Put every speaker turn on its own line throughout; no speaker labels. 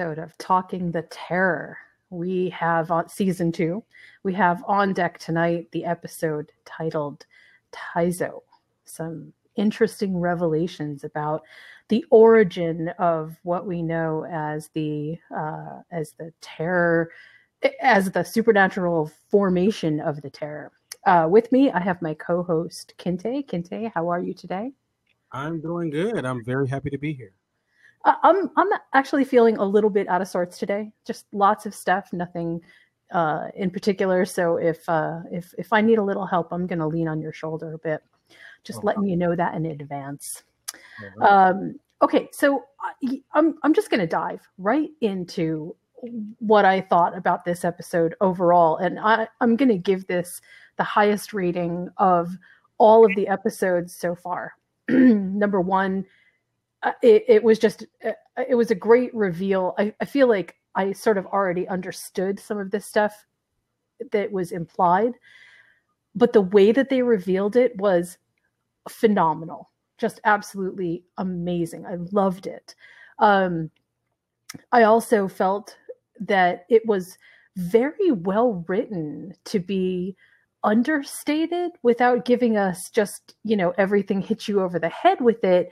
episode of Talking the Terror. We have on season two, we have on deck tonight the episode titled Taizo. Some interesting revelations about the origin of what we know as the uh, as the terror as the supernatural formation of the terror. Uh, with me, I have my co-host Kinte. Kinte, how are you today?
I'm doing good. I'm very happy to be here.
Uh, I'm I'm actually feeling a little bit out of sorts today. Just lots of stuff, nothing uh, in particular. So if uh, if if I need a little help, I'm going to lean on your shoulder a bit. Just letting you know that in advance. Um, okay, so I'm I'm just going to dive right into what I thought about this episode overall, and I, I'm going to give this the highest rating of all of the episodes so far. Number one, uh, it, was just uh, it was a great reveal. I, I feel like I sort of already understood some of this stuff that was implied, but the way that they revealed it was phenomenal, just absolutely amazing. I loved it. Um, I also felt that it was very well written to be understated without giving us just, you know, everything hit you over the head with it.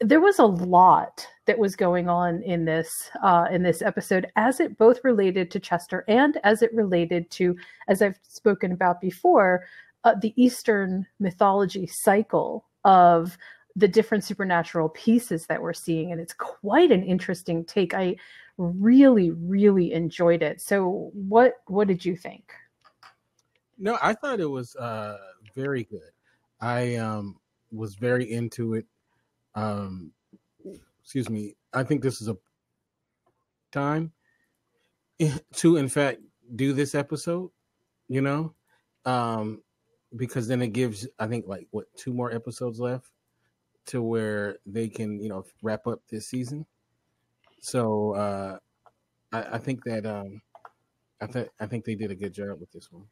There was a lot that was going on in this uh, in this episode, as it both related to Chester and as it related to, as I've spoken about before, uh, the Eastern mythology cycle of the different supernatural pieces that we're seeing, and it's quite an interesting take. I really, really enjoyed it. So, what what did you think?
No, I thought it was uh, very good. I um, was very into it. Um, excuse me. I think this is a time to, in fact, do this episode. You know, um, because then it gives, I think, like what two more episodes left to where they can, you know, wrap up this season. So uh, I, I think that um, I think I think they did a good job with this one.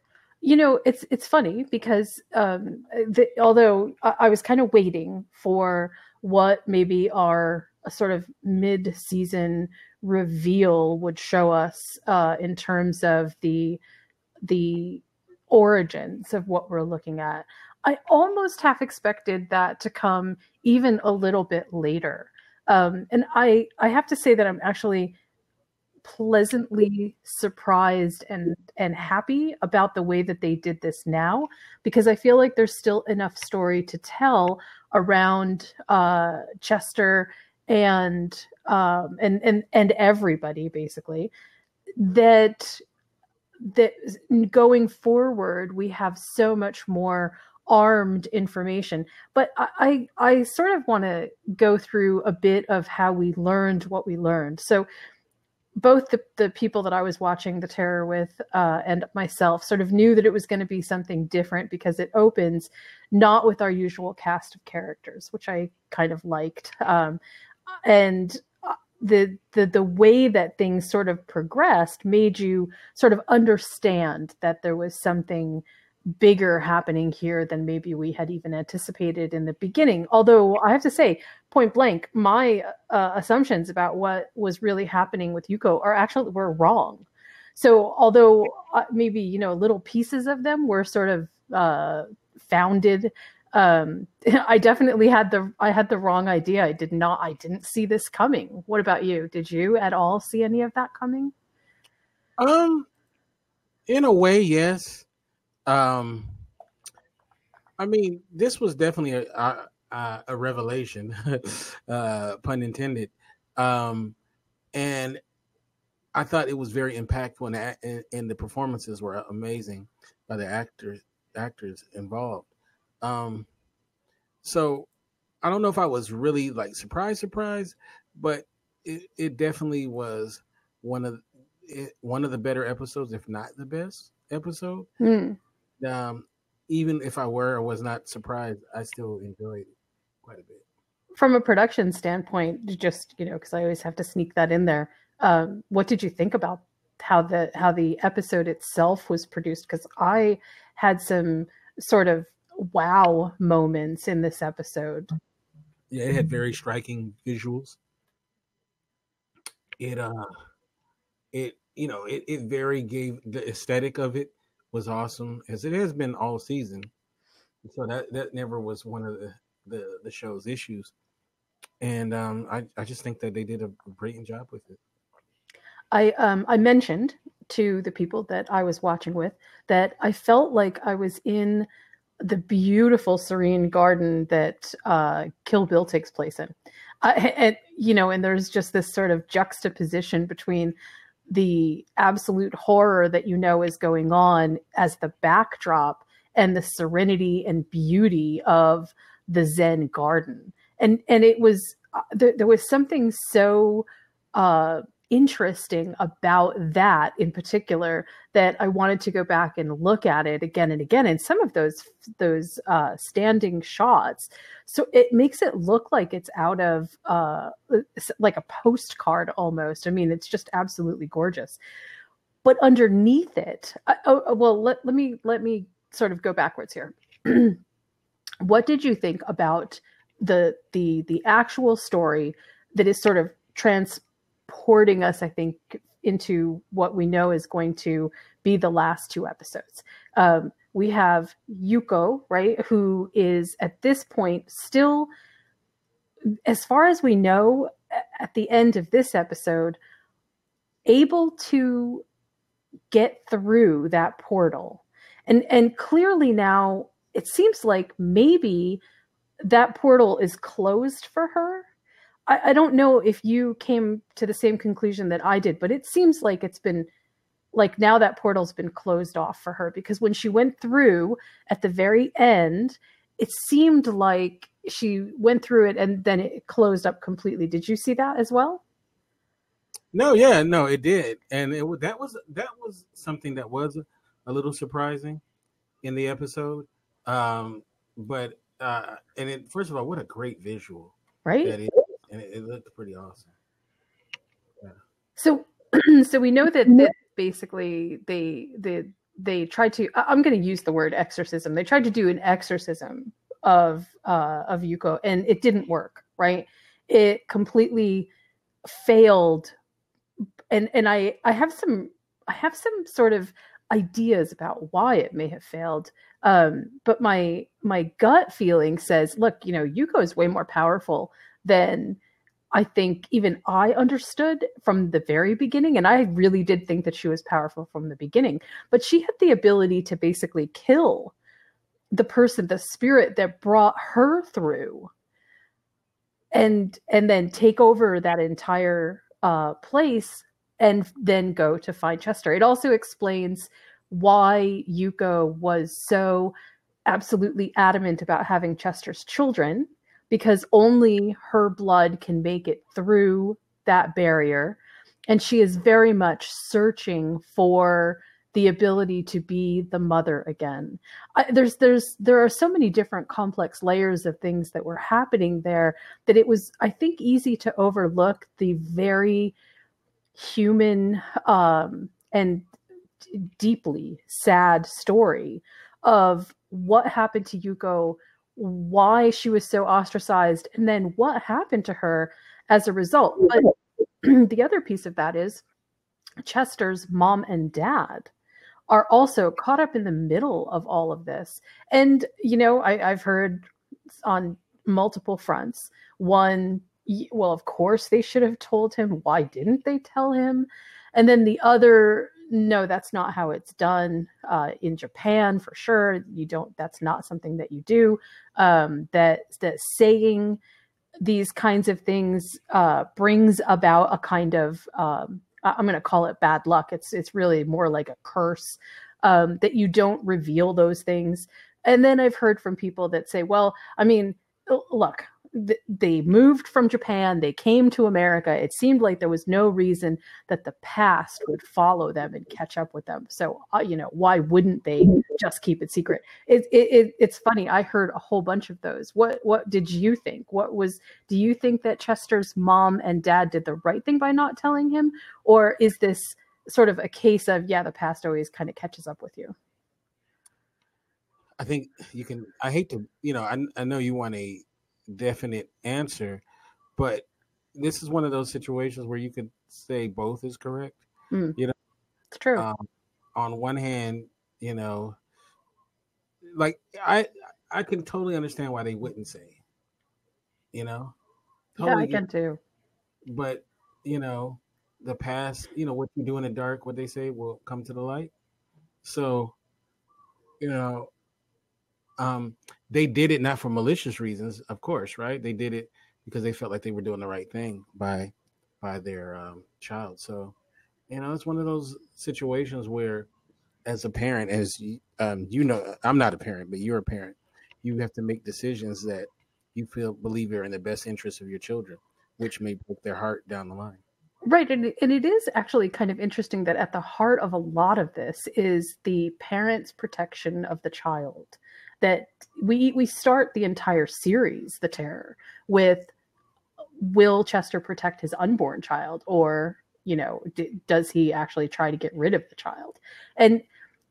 You know, it's it's funny because um, the, although I, I was kind of waiting for what maybe our sort of mid-season reveal would show us uh, in terms of the the origins of what we're looking at. I almost half expected that to come even a little bit later. Um, and I, I have to say that I'm actually pleasantly surprised and and happy about the way that they did this now because I feel like there's still enough story to tell around uh, Chester and um, and and and everybody basically that that going forward we have so much more armed information. But I, I, I sort of want to go through a bit of how we learned what we learned. So both the, the people that I was watching the terror with uh, and myself sort of knew that it was going to be something different because it opens not with our usual cast of characters, which I kind of liked. Um, and uh, the, the the way that things sort of progressed made you sort of understand that there was something bigger happening here than maybe we had even anticipated in the beginning. Although I have to say, point blank, my uh, assumptions about what was really happening with Yuko are actually were wrong. So although uh, maybe you know little pieces of them were sort of uh, founded, um, I definitely had the I had the wrong idea. I did not. I didn't see this coming. What about you? Did you at all see any of that coming?
Um, in a way, yes. Um, I mean, this was definitely a a, a revelation, uh, pun intended. Um, and I thought it was very impactful, and, and, the performances were amazing by the actors actors involved. Um, so I don't know if I was really like surprised, surprised, but it, it definitely was one of it, one of the better episodes, if not the best episode. Mm um, even if I were or was not surprised, I still enjoyed it quite a bit.
From a production standpoint, just you know, because I always have to sneak that in there. Um, what did you think about how the how the episode itself was produced? Because I had some sort of wow moments in this episode.
Yeah, it had very striking visuals. It uh it you know it, it very gave the aesthetic of it was awesome as it has been all season. So that that never was one of the the, the show's issues, and um, I I just think that they did a great job with it.
I um I mentioned to the people that I was watching with that I felt like I was in the beautiful serene garden that uh, Kill Bill takes place in. Uh, and you know, and there's just this sort of juxtaposition between the absolute horror that you know is going on as the backdrop and the serenity and beauty of the Zen garden. And and it was uh, there, there was something so uh, interesting about that in particular that I wanted to go back and look at it again and again. And some of those those uh, standing shots, so it makes it look like it's out of uh, like a postcard almost. I mean, it's just absolutely gorgeous. But underneath it, uh, oh, well, let, let me let me sort of go backwards here. what did you think about the the the actual story that is sort of trans porting us, I think, into what we know is going to be the last two episodes. Um, we have Yuko, right, who is at this point still, as far as we know, at the end of this episode, able to get through that portal. And and clearly now it seems like maybe that portal is closed for her I, I don't know if you came to the same conclusion that I did, but it seems like it's been like now that portal's been closed off for her because when she went through at the very end, it seemed like she went through it and then it closed up completely. Did you see that as well?
No, yeah, no, it did, and it that was that was something that was a little surprising in the episode. Um, but uh, and it first of all, what a great visual,
right?
And it, it looked pretty awesome.
Yeah. So, so we know that, that basically they they they tried to. I'm going to use the word exorcism. They tried to do an exorcism of uh, of Yuko, and it didn't work. Right? It completely failed. And and I I have some I have some sort of ideas about why it may have failed. Um, but my my gut feeling says, look, you know, Yuko is way more powerful than I think even I understood from the very beginning. And I really did think that she was powerful from the beginning. But she had the ability to basically kill the person, the spirit that brought her through. And and then take over that entire uh, place and then go to find Chester. It also explains why Yuko was so absolutely adamant about having Chester's children because only her blood can make it through that barrier. And she is very much searching for the ability to be the mother again. I, there's there's there are so many different complex layers of things that were happening there that it was I think easy to overlook the very human um, and deeply sad story of what happened to Yuko why she was so ostracized and then what happened to her as a result. But the other piece of that is Chester's mom and dad are also caught up in the middle of all of this. And, you know, I, I've heard on multiple fronts. One, well, of course they should have told him. Why didn't they tell him? And then the other no, that's not how it's done uh, in Japan for sure. You don't. That's not something that you do. Um, that that saying these kinds of things uh, brings about a kind of um, I'm going to call it bad luck. It's it's really more like a curse um, that you don't reveal those things. And then I've heard from people that say, well, I mean, look, they moved from Japan, they came to America. It seemed like there was no reason that the past would follow them and catch up with them. So, uh, you know, why wouldn't they just keep it secret? It, it, it, it's funny. I heard a whole bunch of those. What what did you think? What was? Do you think that Chester's mom and dad did the right thing by not telling him, or is this sort of a case of yeah, the past always kind of catches up with you?
I think you can. I hate to, you know, I, I know you want a definite answer, but this is one of those situations where you could say both is correct.
Mm.
You know,
It's true.
um, on one hand, you know, like I I can totally understand why they wouldn't say, you know,
yeah, I can too.
but you know, the past, you know, what you do in the dark, what they say will come to the light. So, you know, um, they did it not for malicious reasons, of course, right? They did it because they felt like they were doing the right thing by by their um, child. So, you know, it's one of those situations where, as a parent, as um, you know, I'm not a parent, but you're a parent. You have to make decisions that you feel believe are in the best interest of your children, which may break their heart down the line.
Right, and and it is actually kind of interesting that at the heart of a lot of this is the parent's protection of the child. That we we start the entire series, The Terror, with will Chester protect his unborn child, or you know, d- does he actually try to get rid of the child? And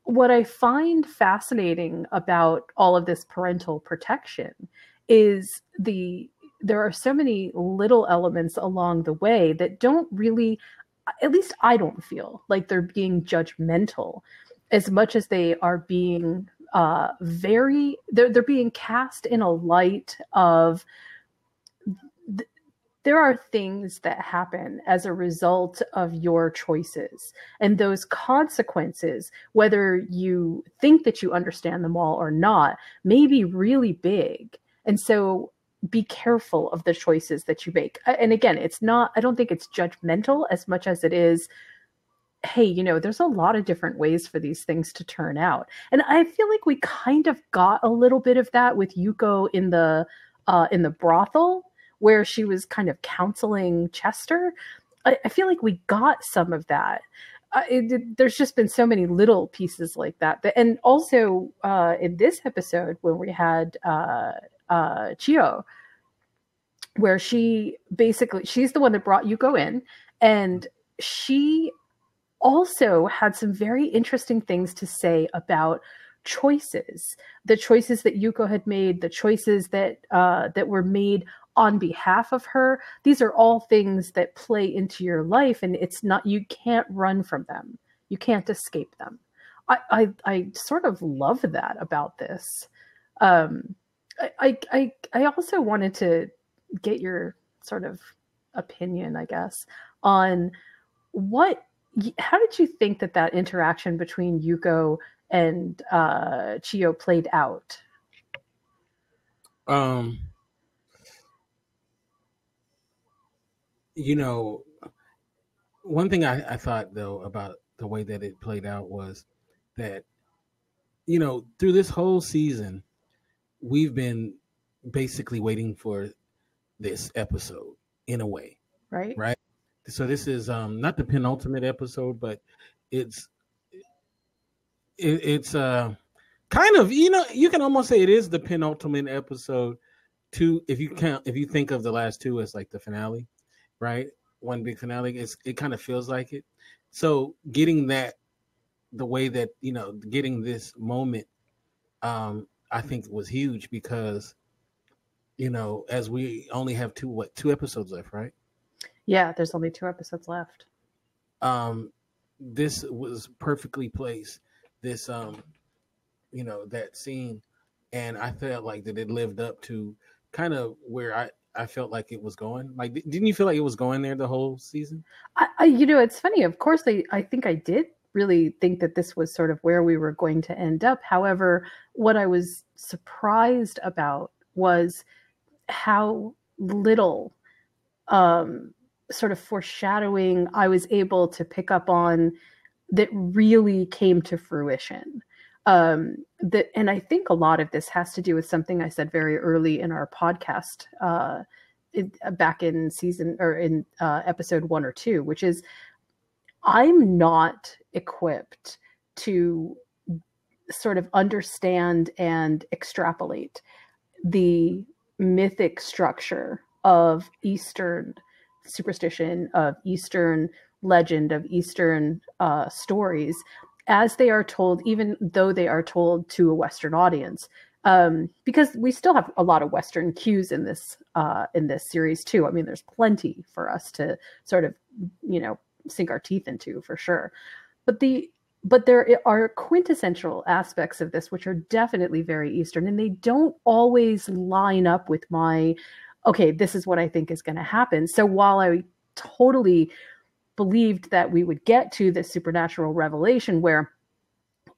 what I find fascinating about all of this parental protection is the there are so many little elements along the way that don't really at least I don't feel like they're being judgmental as much as they are being uh, very they're they're being cast in a light of th- there are things that happen as a result of your choices and those consequences whether you think that you understand them all or not may be really big and so be careful of the choices that you make. And again, it's not, I don't think it's judgmental as much as it is, hey, you know, there's a lot of different ways for these things to turn out. And I feel like we kind of got a little bit of that with Yuko in the uh in the brothel where she was kind of counseling Chester. I, I feel like we got some of that. Uh, it, it- there's just been so many little pieces like that. And also uh, in this episode, when we had uh, uh, Chio, where she basically she's the one that brought Yuko in, and she also had some very interesting things to say about choices, the choices that Yuko had made, the choices that uh, that were made on behalf of her. These are all things that play into your life, and it's not you can't run from them. You can't escape them. I I, I sort of love that about this. Um, I, I I I also wanted to get your sort of opinion, I guess, on what. How did you think that that interaction between Yuko and uh, Chio played out?
Um, you know, one thing I, I thought though about the way that it played out was that, you know, through this whole season, we've been basically waiting for this episode in a way.
Right?
Right. So this is um not the penultimate episode, but it's it, it's uh kind of you know you can almost say it is the penultimate episode two if you count if you think of the last two as like the finale right? One big finale it's it kind of feels like it. So getting that the way that you know getting this moment um i think was huge because you know as we only have two what two episodes left right
Yeah, there's only two episodes left.
um this was perfectly placed this um you know that scene and i felt like that it lived up to kind of where i i felt like it was going like didn't you feel like it was going there the whole season
I, I you know, it's funny. Of course, I I think I did really think that this was sort of where we were going to end up. However, what I was surprised about was how little um, sort of foreshadowing I was able to pick up on that really came to fruition. Um, that, and I think a lot of this has to do with something I said very early in our podcast, uh, it, back in season or in uh, episode one or two, which is I'm not equipped to sort of understand and extrapolate the mythic structure of Eastern superstition, of Eastern legend, of Eastern uh, stories as they are told, even though they are told to a Western audience. Um, because we still have a lot of Western cues in this uh, in this series too. I mean, there's plenty for us to sort of, you know, sink our teeth into for sure. But the but there are quintessential aspects of this which are definitely very Eastern, and they don't always line up with my okay, this is what I think is going to happen. So while I totally believed that we would get to this supernatural revelation where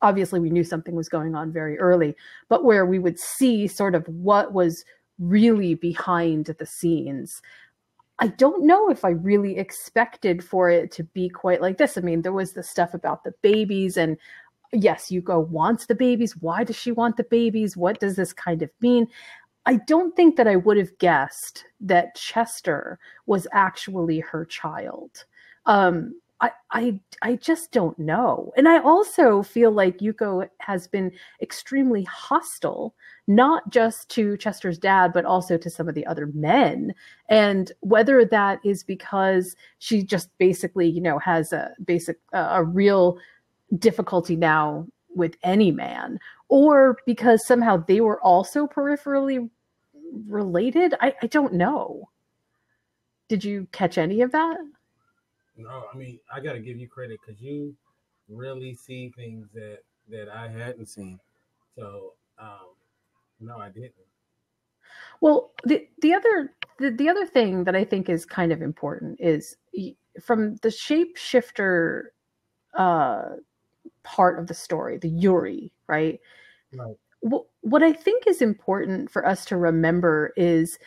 obviously we knew something was going on very early, but where we would see sort of what was really behind the scenes. I don't know if I really expected for it to be quite like this. I mean, there was the stuff about the babies, and yes, Yuko wants the babies. Why does she want the babies? What does this kind of mean? I don't think that I would have guessed that Chester was actually her child. Um, I, I I just don't know. And I also feel like Yuko has been extremely hostile, not just to Chester's dad, but also to some of the other men. And whether that is because she just basically, you know, has a basic uh, a real difficulty now with any man, or because somehow they were also peripherally related. I, I don't know. Did you catch any of that?
No, I mean I got to give you credit because you really see things that that I hadn't seen. So um, no, I didn't.
Well, the the other the, the other thing that I think is kind of important is from the shapeshifter uh, part of the story, the yurei, right? Right. What, I think is important for us to remember is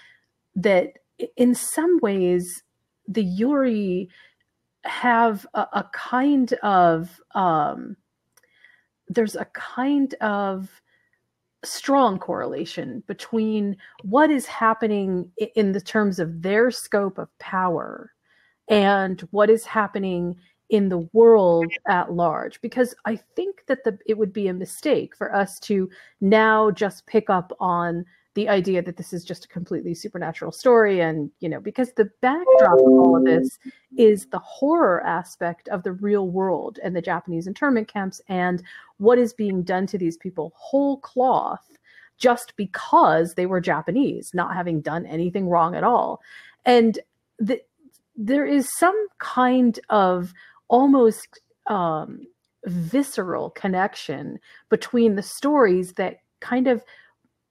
that in some ways the yurei have a, a kind of um, there's a kind of strong correlation between what is happening in the terms of their scope of power and what is happening in the world at large because i think that the it would be a mistake for us to now just pick up on the idea that this is just a completely supernatural story and you know because the backdrop of all of this is the horror aspect of the real world and the japanese internment camps and what is being done to these people. Whole cloth just because they were japanese not having done anything wrong at all. And the, there is some kind of almost um, visceral connection between the stories that kind of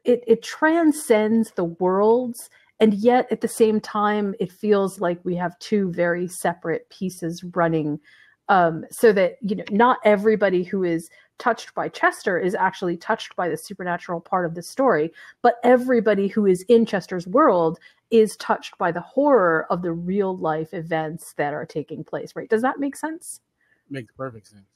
it, it transcends the worlds and yet at the same time it feels like we have two very separate pieces running um, so that you know not everybody who is touched by chester is actually touched by the supernatural part of the story but everybody who is in chester's world is touched by the horror of the real life events that are taking place right does that make sense
makes perfect sense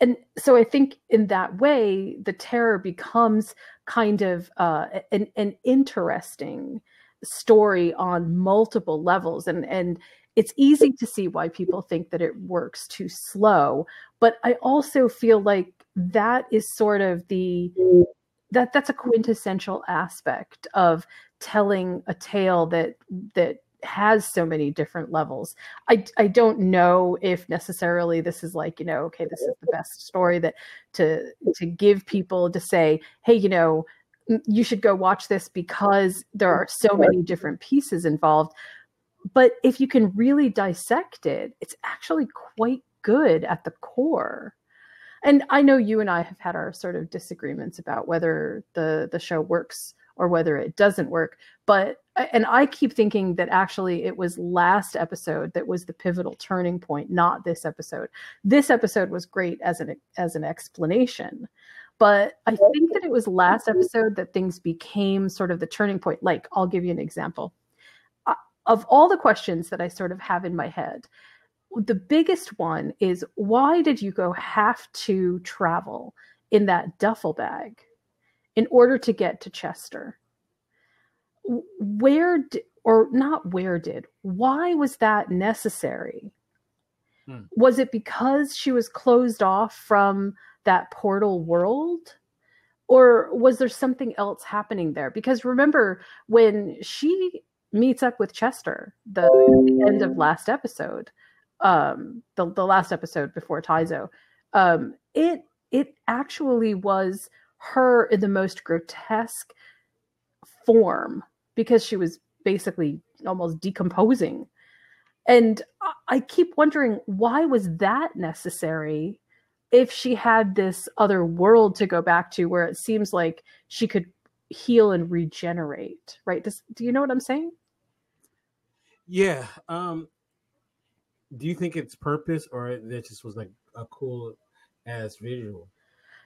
and so I think in that way, the terror becomes kind of uh, an, an interesting story on multiple levels. And, and it's easy to see why people think that it works too slow. But I also feel like that is sort of the that that's a quintessential aspect of telling a tale that that has so many different levels. I I don't know if necessarily this is like, you know, okay, this is the best story that to to give people to say, hey, you know, you should go watch this because there are so many different pieces involved. But if you can really dissect it, it's actually quite good at the core. And I know you and I have had our sort of disagreements about whether the the show works or whether it doesn't work. But and I keep thinking that actually it was last episode that was the pivotal turning point, not this episode. This episode was great as an as an explanation. But I think that it was last episode that things became sort of the turning point. Like, I'll give you an example. Uh, of all the questions that I sort of have in my head, the biggest one is why did you go have to travel in that duffel bag in order to get to Chester. Where did, or not where did, why was that necessary? Hmm. Was it because she was closed off from that portal world? Or was there something else happening there? Because remember, when she meets up with Chester, the, the end of last episode, um, the, the last episode before Taizo, um, it it actually was her in the most grotesque form because she was basically almost decomposing. And I keep wondering why was that necessary if she had this other world to go back to where it seems like she could heal and regenerate, right? Does, do you know what I'm saying?
Yeah. Um, do you think it's purpose or that just was like a cool ass visual?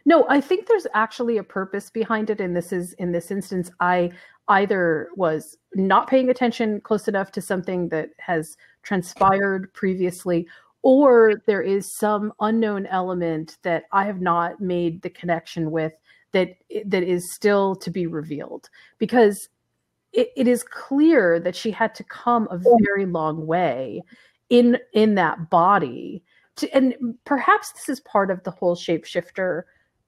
No, I think there's actually a purpose behind it. And this is in this instance, I either was not paying attention close enough to something that has transpired previously, or there is some unknown element that I have not made the connection with that that is still to be revealed. Because it, it is clear that she had to come a very long way in in that body to, and perhaps this is part of the whole shapeshifter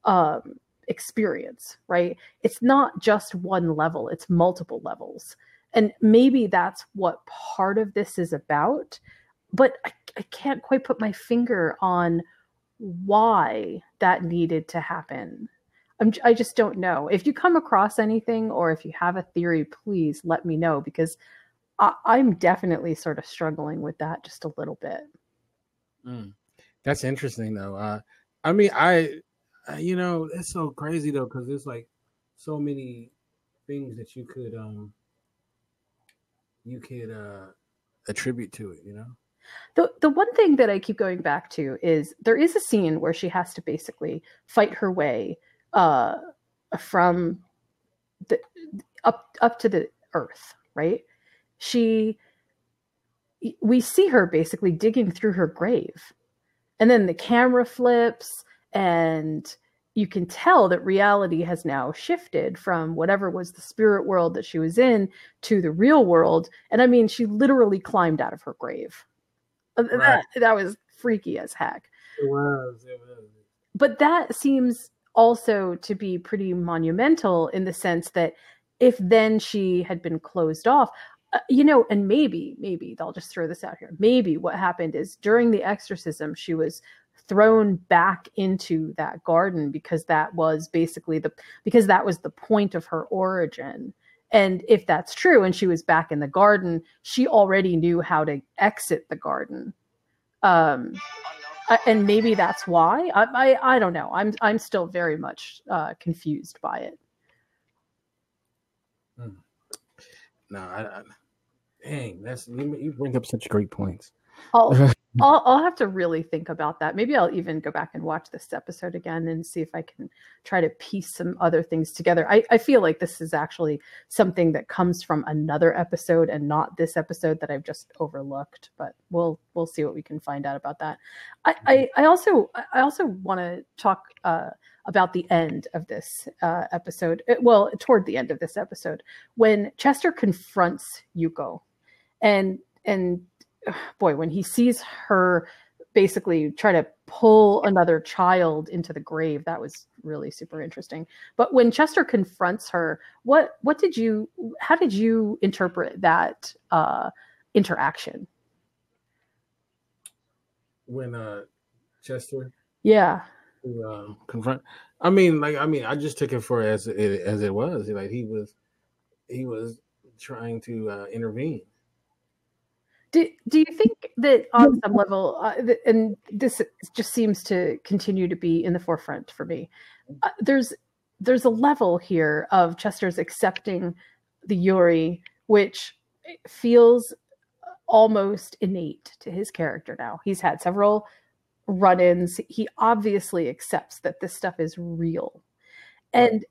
um, experience, right? It's not just one level, it's multiple levels. And maybe that's what part of this is about. But I, I can't quite put my finger on why that needed to happen. I'm, I just don't know. If you come across anything or if you have a theory, please let me know because I, am definitely sort of struggling with that just a little bit.
Mm. That's interesting, though. Uh, I mean, I uh, you know, it's so crazy though because there's like so many things that you could um you could uh attribute to it, you know.
The the one thing that I keep going back to is there is a scene where she has to basically fight her way uh from the up up to the earth, right? She we see her basically digging through her grave. And then the camera flips and you can tell that reality has now shifted from whatever was the spirit world that she was in to the real world and i mean she literally climbed out of her grave uh, right. that, that was freaky as heck
it was, it was
but that seems also to be pretty monumental in the sense that if then she had been closed off uh, you know and maybe maybe i'll just throw this out here maybe what happened is during the exorcism she was thrown back into that garden because that was basically the because that was the point of her origin. And if that's true and she was back in the garden she already knew how to exit the garden. Um and maybe that's why? I i, I don't know. I'm i'm still very much uh confused by it.
Hmm. no I, I dang that's you, bring up such great points
I'll, I'll, I'll have to really think about that. Maybe I'll even go back and watch this episode again and see if I can try to piece some other things together. I, I feel like this is actually something that comes from another episode and not this episode that I've just overlooked. But we'll we'll see what we can find out about that. I I, I also I also want to talk uh, about the end of this uh, episode. Uh, well, toward the end of this episode, when Chester confronts Yuko, and and boy, when he sees her basically try to pull another child into the grave, that was really super interesting. But when Chester confronts her, what what did you how did you interpret that uh, interaction?
When uh, Chester,
yeah,
uh, confront. I mean, like I mean, I just took it for as it as it was. Like he was he was trying to uh, intervene.
Do, do you think that on some level, uh, and this just seems to continue to be in the forefront for me, uh, there's there's a level here of Chester's accepting the yurei, which feels almost innate to his character now. He's had several run-ins. He obviously accepts that this stuff is real, and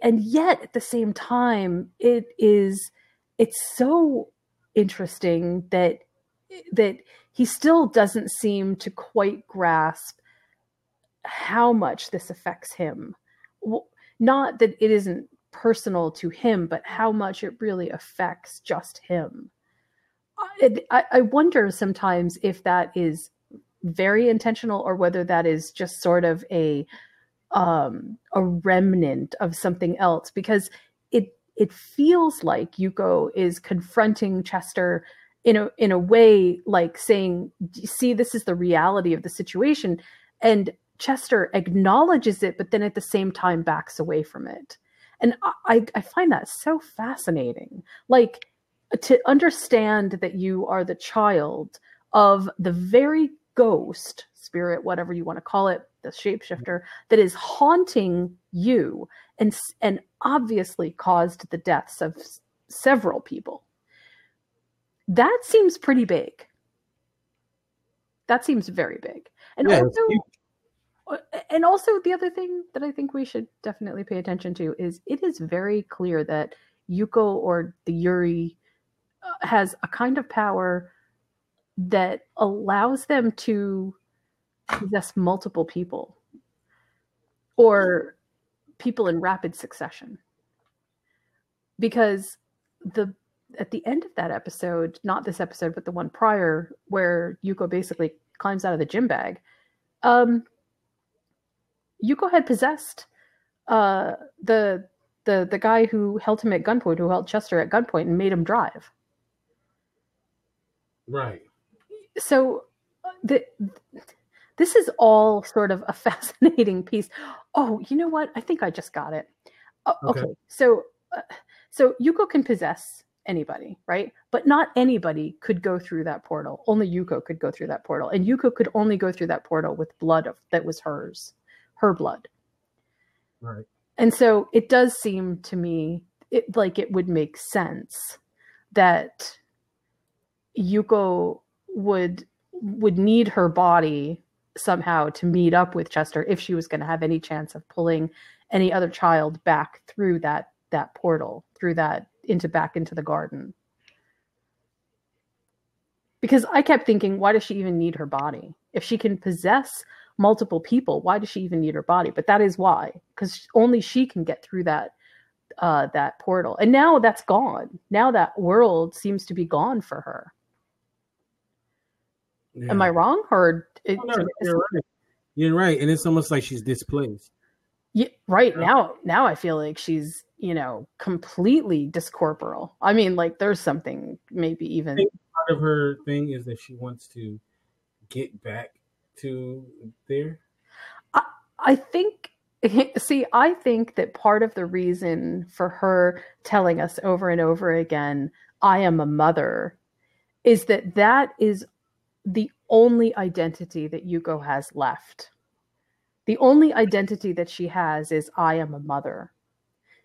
and yet at the same time, it is it's so interesting that that he still doesn't seem to quite grasp how much this affects him. Not that it isn't personal to him, but how much it really affects just him. I, I wonder sometimes if that is very intentional or whether that is just sort of a um, a remnant of something else because it it feels like Yuko is confronting Chester in a in a way like saying see this is the reality of the situation and chester acknowledges it but then at the same time backs away from it. And i i find that so fascinating. Like uh, to understand that you are the child of the very ghost spirit whatever you want to call it the shapeshifter that is haunting you and and obviously caused the deaths of several people. That seems pretty big. That seems very big. And
Yeah,
also uh, and also the other thing that I think we should definitely pay attention to is it is very clear that Yuko or the yurei uh, has a kind of power that allows them to possess multiple people. Or people in rapid succession because the at the end of that episode not this episode but the one prior where Yuko basically climbs out of the gym bag um Yuko had possessed uh, the the the guy who held him at gunpoint, who held Chester at gunpoint, and made him drive.
Right.
So uh, the, this is all sort of a fascinating piece. Oh, you know what? I think I just got it. Uh, okay.
Okay.
so uh, so Yuko can possess anybody, right? But not anybody could go through that portal. Only Yuko could go through that portal, and Yuko could only go through that portal with blood of, that was hers, her blood.
Right.
And so it does seem to me it, like it would make sense that Yuko would would need her body somehow to meet up with Chester if she was going to have any chance of pulling any other child back through that that portal through that into back into the garden. Because i kept thinking why does she even need her body? If she can possess multiple people why does she even need her body? But that is why because only she can get through that uh that portal. And now that's gone. Now that world seems to be gone for her
Yeah.
am i wrong or it,
Oh, no, you're right. You're right, and it's almost like she's displaced.
Yeah, right now now i feel like she's you know completely discorporal i mean like there's something maybe even
Part of her thing is that she wants to get back to there.
I think, see, I think that part of the reason for her telling us over and over again, I am a mother, is that that is the only identity that Yuko has left. The only identity that she has is I am a mother.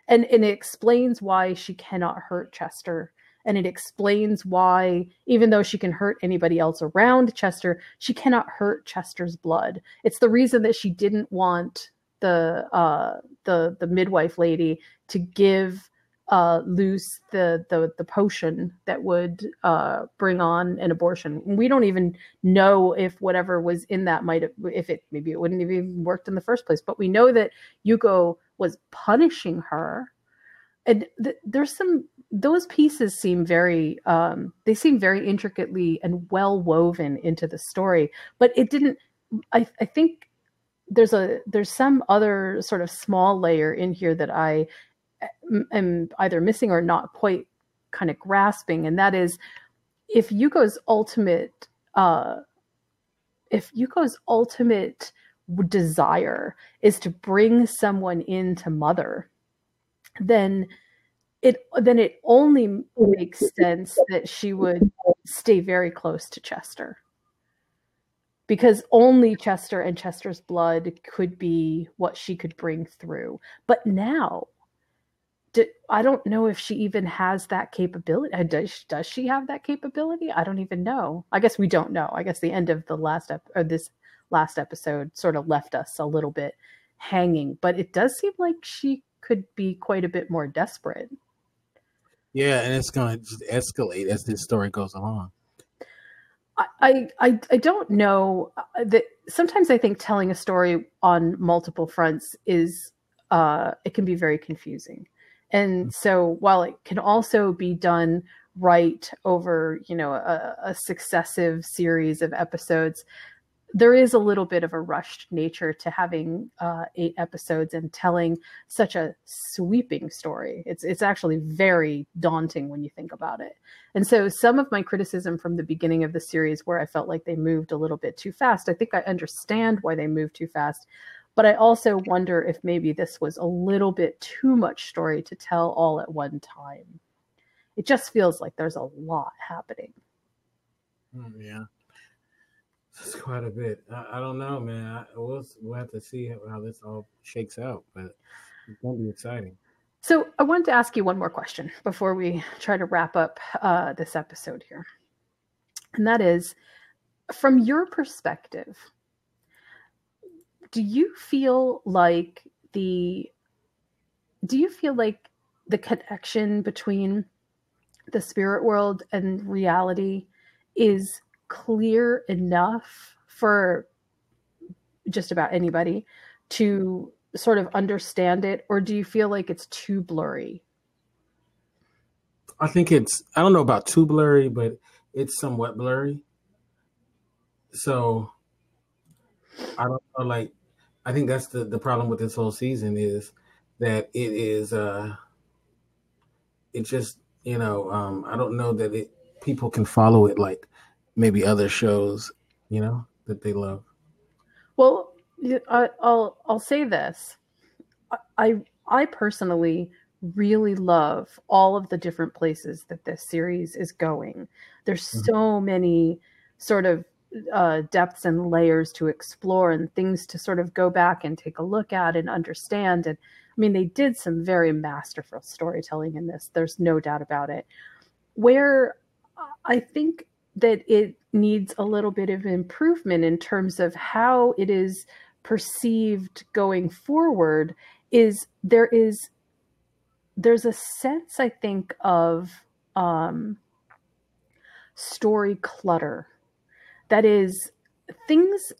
And, and it explains why she cannot hurt Chester. And it explains why, even though she can hurt anybody else around Chester, she cannot hurt Chester's blood it's the reason that she didn't want the uh the the midwife lady to give uh Luz the the the potion that would uh bring on an abortion. We don't even know if whatever was in that might have if it maybe it wouldn't have even worked in the first place, but we know that Yuko was punishing her. And th- there's some those pieces seem very um they seem very intricately and well woven into the story, but it didn't I, I think there's a there's some other sort of small layer in here that I am- either missing or not quite kind of grasping, and that is if Yuko's ultimate uh, if Yuko's ultimate desire is to bring someone into mother, then it then it only makes sense that she would stay very close to Chester because only Chester and Chester's blood could be what she could bring through. But now, I don't know if she even has that capability. Uh, Does, does she have that capability? I don't even know. I guess we don't know. I guess the end of the last ep- or this last episode sort of left us a little bit hanging, but it does seem like she could be quite a bit more desperate.
Yeah, and it's going to just escalate as this story goes along.
I, I I don't know uh, that sometimes I think telling a story on multiple fronts is uh it can be very confusing. And so while it can also be done right over, you know, a, a successive series of episodes, there is a little bit of a rushed nature to having uh, eight episodes and telling such a sweeping story. It's it's actually very daunting when you think about it. And so some of my criticism from the beginning of the series where I felt like they moved a little bit too fast, I think I understand why they moved too fast. But I also wonder if maybe this was a little bit too much story to tell all at one time. it just feels like there's a lot happening.
Mm, yeah. It's quite a bit. I, I don't know, man. I, we'll, we'll have to see how, how this all shakes out, but it's going to be exciting.
So I wanted to ask you one more question before we try to wrap up uh, this episode here. And that is from your perspective, do you feel like the do you feel like the connection between the spirit world and reality is clear enough for just about anybody to sort of understand it or do you feel like it's too blurry?
I think it's i don't know about too blurry but it's somewhat blurry. So i don't know like i think that's the the problem with this whole season is that it is uh it just you know um i don't know that it people can follow it like maybe other shows you know that they love.
Well I, will I'll say this. I i personally really love all of the different places that this series is going. There's mm-hmm. so many sort of uh, depths and layers to explore and things to sort of go back and take a look at and understand and I mean, they did some very masterful storytelling in this. There's no doubt about it. Where I think that it needs a little bit of improvement in terms of how it is perceived going forward is there is there's a sense I think of um, story clutter. That is, things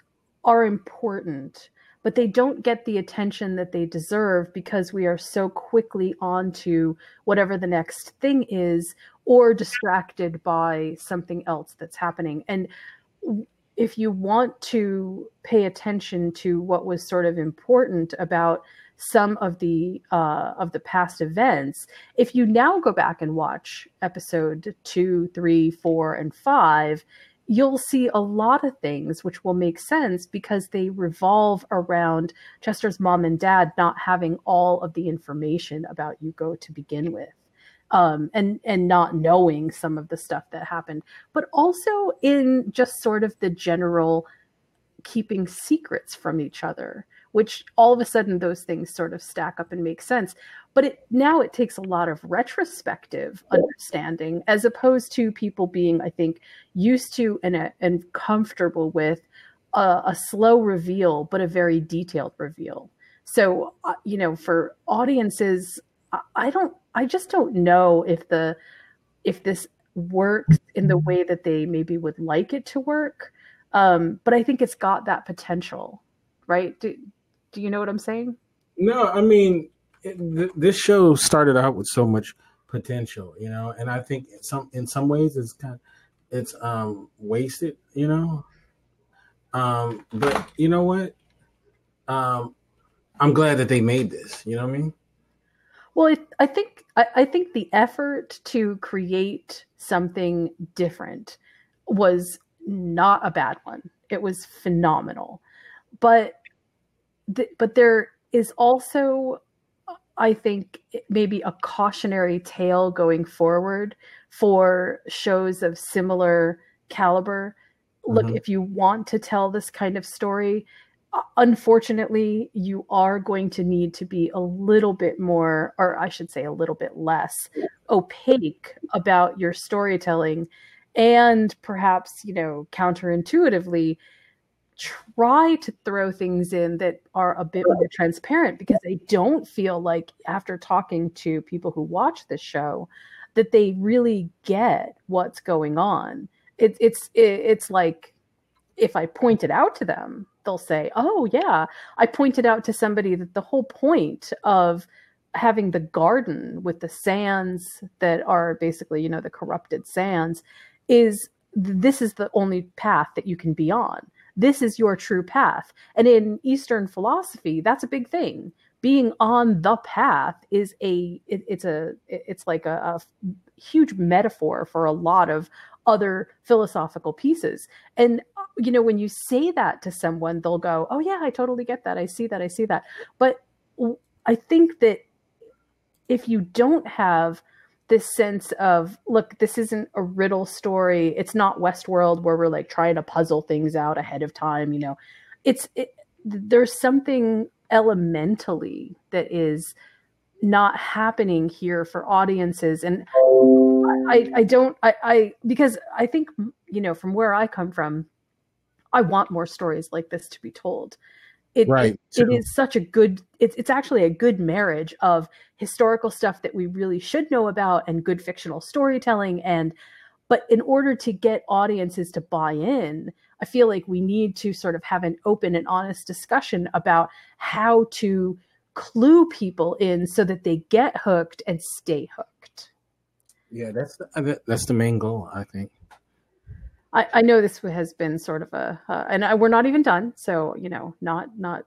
are important, but they don't get the attention that they deserve because we are so quickly on to whatever the next thing is or distracted by something else that's happening. And if you want to pay attention to what was sort of important about some of the uh, of the past events, if you now go back and watch episode two, three, four, and five, you'll see a lot of things which will make sense because they revolve around Chester's mom and dad not having all of the information about Yuko to begin with. Um, and and not knowing some of the stuff that happened, but also in just sort of the general keeping secrets from each other, which all of a sudden those things sort of stack up and make sense. But it now it takes a lot of retrospective understanding as opposed to people being i think used to and, uh, and comfortable with a, a, slow reveal but a very detailed reveal. So uh, you know for audiences I, I don't i just don't know if the if this works in the way that they maybe would like it to work. Um, but i think it's got that potential right? Do, do you know what i'm saying
no i mean it, this show started out with so much potential, you know, and I think some in some ways it's kind of, it's um wasted, you know. Um, but you know what? Um, I'm glad that they made this. You know what I mean?
Well, it, I think I, I think the effort to create something different was not a bad one. It was phenomenal, but th- but there is also I think maybe a cautionary tale going forward for shows of similar caliber. Mm-hmm. Look, if you want to tell this kind of story, unfortunately, you are going to need to be a little bit more, or I should say, a little bit less opaque about your storytelling. And perhaps, you know, counterintuitively, try to throw things in that are a bit more transparent because I don't feel like after talking to people who watch this show that they really get what's going on. It, it's it, it's like if I point it out to them, they'll say, "Oh yeah, I pointed out to somebody that the whole point of having the garden with the sands that are basically, you know, the corrupted sands is this is the only path that you can be on." This is your true path. And in Eastern philosophy, that's a big thing. Being on the path is a it, it's a it's like a, a huge metaphor for a lot of other philosophical pieces. And uh, you know, when you say that to someone, they'll go, "Oh yeah, I totally get that. I see that. I see that." But I think that if you don't have this sense of look, this isn't a riddle story. It's not Westworld where we're like trying to puzzle things out ahead of time. You know, it's it, there's something elementally that is not happening here for audiences and I, I don't I, I because I think you know from where I come from, I want more stories like this to be told. It,
Right,
it, it
too.
such a good it's it's actually a good marriage of historical stuff that we really should know about and good fictional storytelling and but in order to get audiences to buy in, I feel like we need to sort of have an open and honest discussion about how to clue people in so that they get hooked and stay hooked.
Yeah, that's the, that's the main goal, I think.
I, I know this has been sort of a, uh, and I, we're not even done. So, you know, not, not,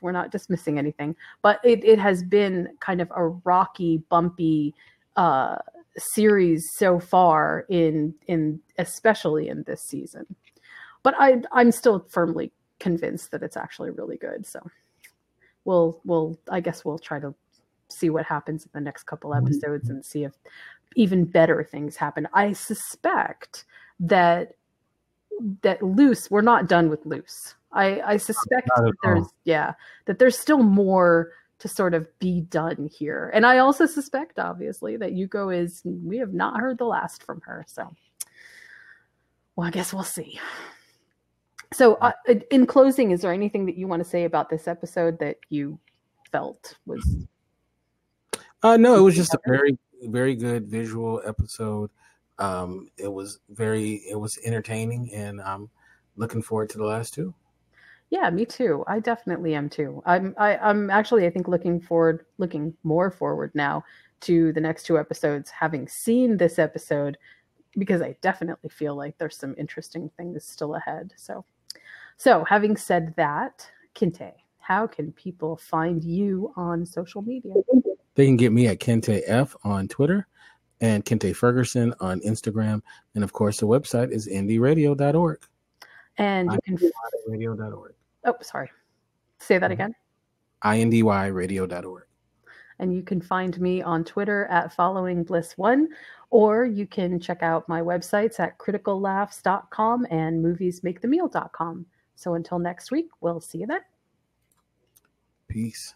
we're not dismissing anything, but it, it has been kind of a rocky, bumpy, uh, series so far in, in, especially in this season. But I, I'm still firmly convinced that it's actually really good. So we'll, we'll, I guess we'll try to see what happens in the next couple episodes and see if even better things happen. I suspect that that Luz we're not done with Luz. I i suspect that there's yeah that there's still more to sort of be done here. And i also suspect obviously that yuko is we have not heard the last from her so. Well i guess we'll see. So uh, in closing is there anything that you want to say about this episode that you felt was
Uh, no, it was just a very, very good visual episode. Um, it was very, it was entertaining, and I'm looking forward to the last two.
Yeah, me too. I definitely am too. I'm I, I'm actually I think looking forward looking more forward now to the next two episodes having seen this episode because I definitely feel like there's some interesting things still ahead. So so having said that, Kente, how can people find you on social media?
They can get me at Kente F on Twitter and Kente Ferguson on Instagram, and of course, the website is indyradio.org.
And you can
Radio.org.
oh sorry. Say that uh-huh. again.
indyradio.org.
And you can find me on Twitter at following bliss1, or you can check out my websites at criticallaughs.com and moviesmakethemeal.com. So until next week, we'll see you then.
Peace.